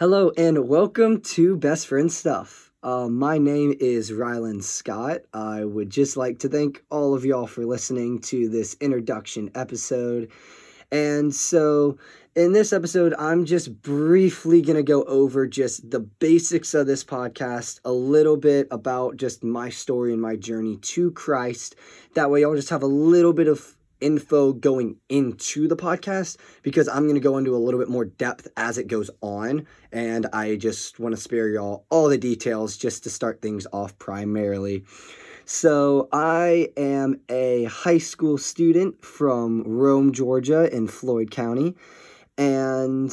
Hello and welcome to Best Friend Stuff. Uh, my name is Rylan Scott. I would just like to thank all of y'all for listening to this introduction episode. And so, in this episode, I'm just briefly going to go over just the basics of this podcast, a little bit about just my story and my journey to Christ. That way, y'all just have a little bit of info going into the podcast because I'm going to go into a little bit more depth as it goes on. And I just want to spare y'all all the details just to start things off primarily. So, I am a high school student from Rome, Georgia, in Floyd County. And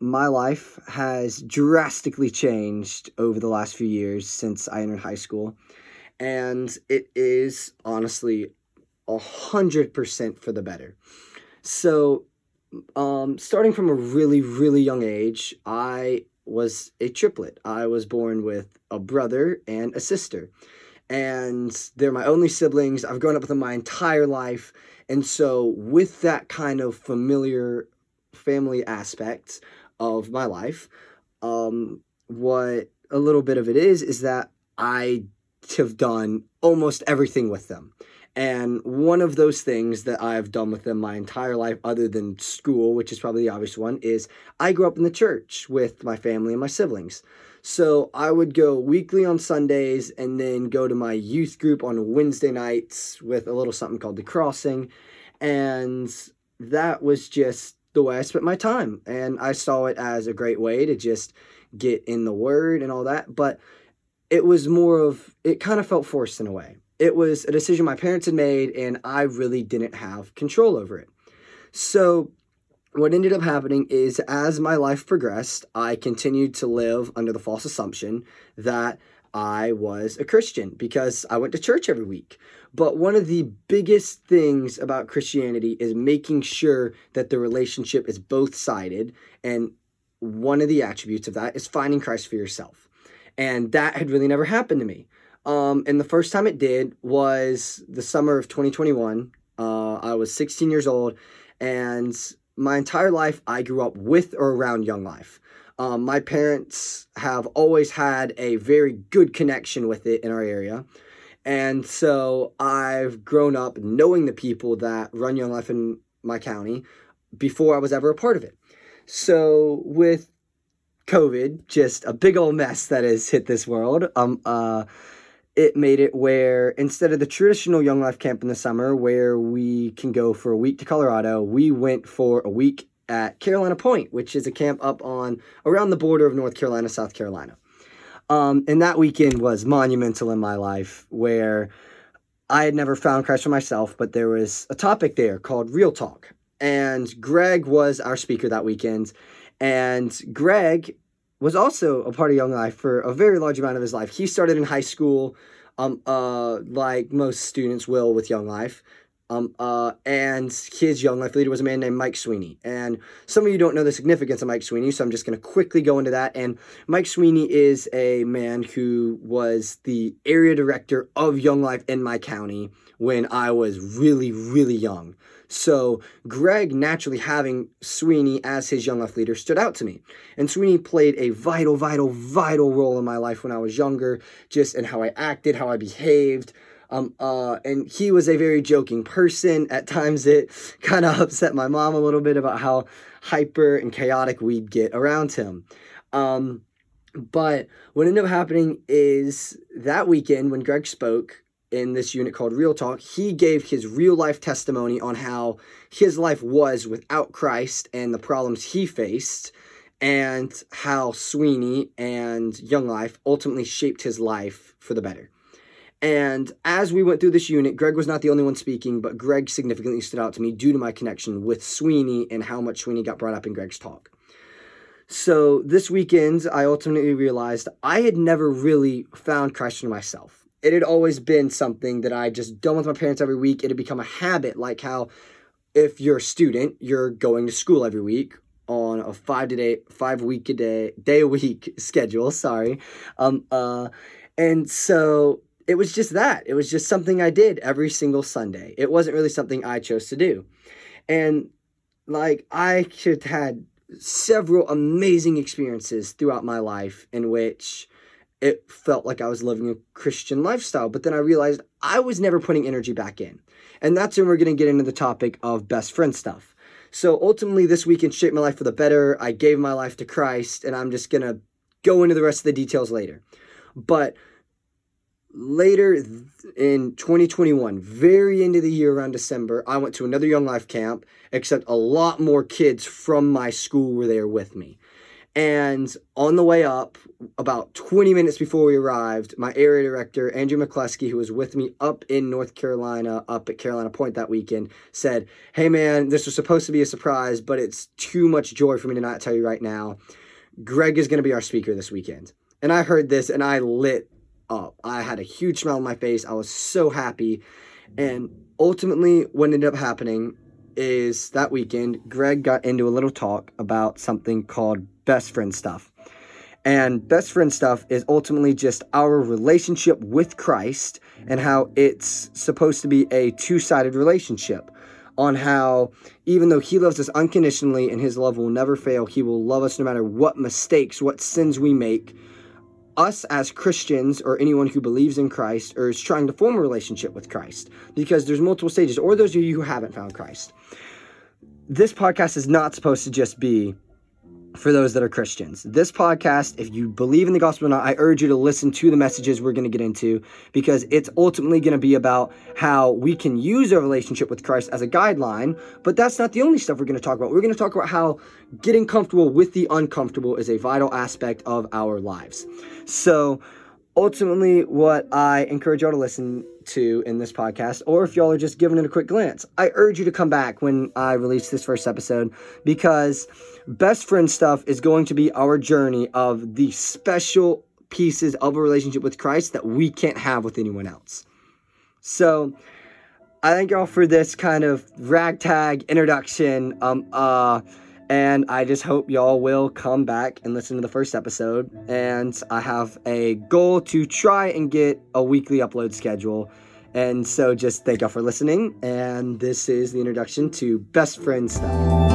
my life has drastically changed over the last few years since I entered high school. And it is honestly 100% for the better. So, um, starting from a really, really young age, I was a triplet. I was born with a brother and a sister. And they're my only siblings. I've grown up with them my entire life. And so, with that kind of familiar family aspect of my life, um, what a little bit of it is, is that I have done almost everything with them. And one of those things that I've done with them my entire life, other than school, which is probably the obvious one, is I grew up in the church with my family and my siblings. So I would go weekly on Sundays and then go to my youth group on Wednesday nights with a little something called The Crossing. And that was just the way I spent my time. And I saw it as a great way to just get in the Word and all that. But it was more of, it kind of felt forced in a way it was a decision my parents had made, and I really didn't have control over it. So, what ended up happening is as my life progressed, I continued to live under the false assumption that I was a Christian because I went to church every week. But one of the biggest things about Christianity is making sure that the relationship is both sided. And one of the attributes of that is finding Christ for yourself. And that had really never happened to me. Um, and the first time it did was the summer of 2021. Uh, I was 16 years old, and my entire life I grew up with or around Young Life. Um, my parents have always had a very good connection with it in our area. And so I've grown up knowing the people that run Young Life in my county before I was ever a part of it. So with COVID, just a big old mess that has hit this world. Um, uh, it made it where instead of the traditional Young Life camp in the summer, where we can go for a week to Colorado, we went for a week at Carolina Point, which is a camp up on around the border of North Carolina, South Carolina. Um, and that weekend was monumental in my life, where I had never found Christ for myself, but there was a topic there called Real Talk. And Greg was our speaker that weekend. And Greg was also a part of Young Life for a very large amount of his life. He started in high school, um, uh, like most students will with Young Life. Um, uh, and his Young Life leader was a man named Mike Sweeney. And some of you don't know the significance of Mike Sweeney, so I'm just going to quickly go into that. And Mike Sweeney is a man who was the area director of Young Life in my county when I was really, really young. So Greg, naturally having Sweeney as his young life leader, stood out to me. And Sweeney played a vital, vital, vital role in my life when I was younger, just in how I acted, how I behaved. Um, uh, and he was a very joking person. At times, it kind of upset my mom a little bit about how hyper and chaotic we'd get around him. Um, but what ended up happening is that weekend when Greg spoke, in this unit called Real Talk, he gave his real life testimony on how his life was without Christ and the problems he faced, and how Sweeney and Young Life ultimately shaped his life for the better. And as we went through this unit, Greg was not the only one speaking, but Greg significantly stood out to me due to my connection with Sweeney and how much Sweeney got brought up in Greg's talk. So this weekend, I ultimately realized I had never really found Christ for myself it had always been something that I just done with my parents every week. It had become a habit, like how if you're a student, you're going to school every week on a five to day, five week a day, day a week schedule. Sorry, um, uh, and so it was just that. It was just something I did every single Sunday. It wasn't really something I chose to do, and like I could had several amazing experiences throughout my life in which it felt like I was living a Christian lifestyle. But then I realized I was never putting energy back in. And that's when we're going to get into the topic of best friend stuff. So ultimately, this weekend shaped my life for the better. I gave my life to Christ, and I'm just going to go into the rest of the details later. But later in 2021, very end of the year around December, I went to another Young Life camp, except a lot more kids from my school were there with me. And on the way up, about 20 minutes before we arrived, my area director, Andrew McCluskey, who was with me up in North Carolina, up at Carolina Point that weekend, said, Hey man, this was supposed to be a surprise, but it's too much joy for me to not tell you right now. Greg is going to be our speaker this weekend. And I heard this and I lit up. I had a huge smile on my face. I was so happy. And ultimately, what ended up happening is that weekend, Greg got into a little talk about something called best friend stuff. And best friend stuff is ultimately just our relationship with Christ and how it's supposed to be a two sided relationship. On how, even though He loves us unconditionally and His love will never fail, He will love us no matter what mistakes, what sins we make. Us as Christians or anyone who believes in Christ or is trying to form a relationship with Christ, because there's multiple stages, or those of you who haven't found Christ. This podcast is not supposed to just be for those that are Christians. This podcast, if you believe in the gospel or not, I urge you to listen to the messages we're going to get into because it's ultimately going to be about how we can use our relationship with Christ as a guideline. But that's not the only stuff we're going to talk about. We're going to talk about how getting comfortable with the uncomfortable is a vital aspect of our lives. So, ultimately, what I encourage y'all to listen to in this podcast, or if y'all are just giving it a quick glance, I urge you to come back when I release this first episode because best friend stuff is going to be our journey of the special pieces of a relationship with Christ that we can't have with anyone else. So, I thank y'all for this kind of ragtag introduction. Um, uh, and I just hope y'all will come back and listen to the first episode. And I have a goal to try and get a weekly upload schedule. And so just thank y'all for listening. And this is the introduction to Best Friend Stuff.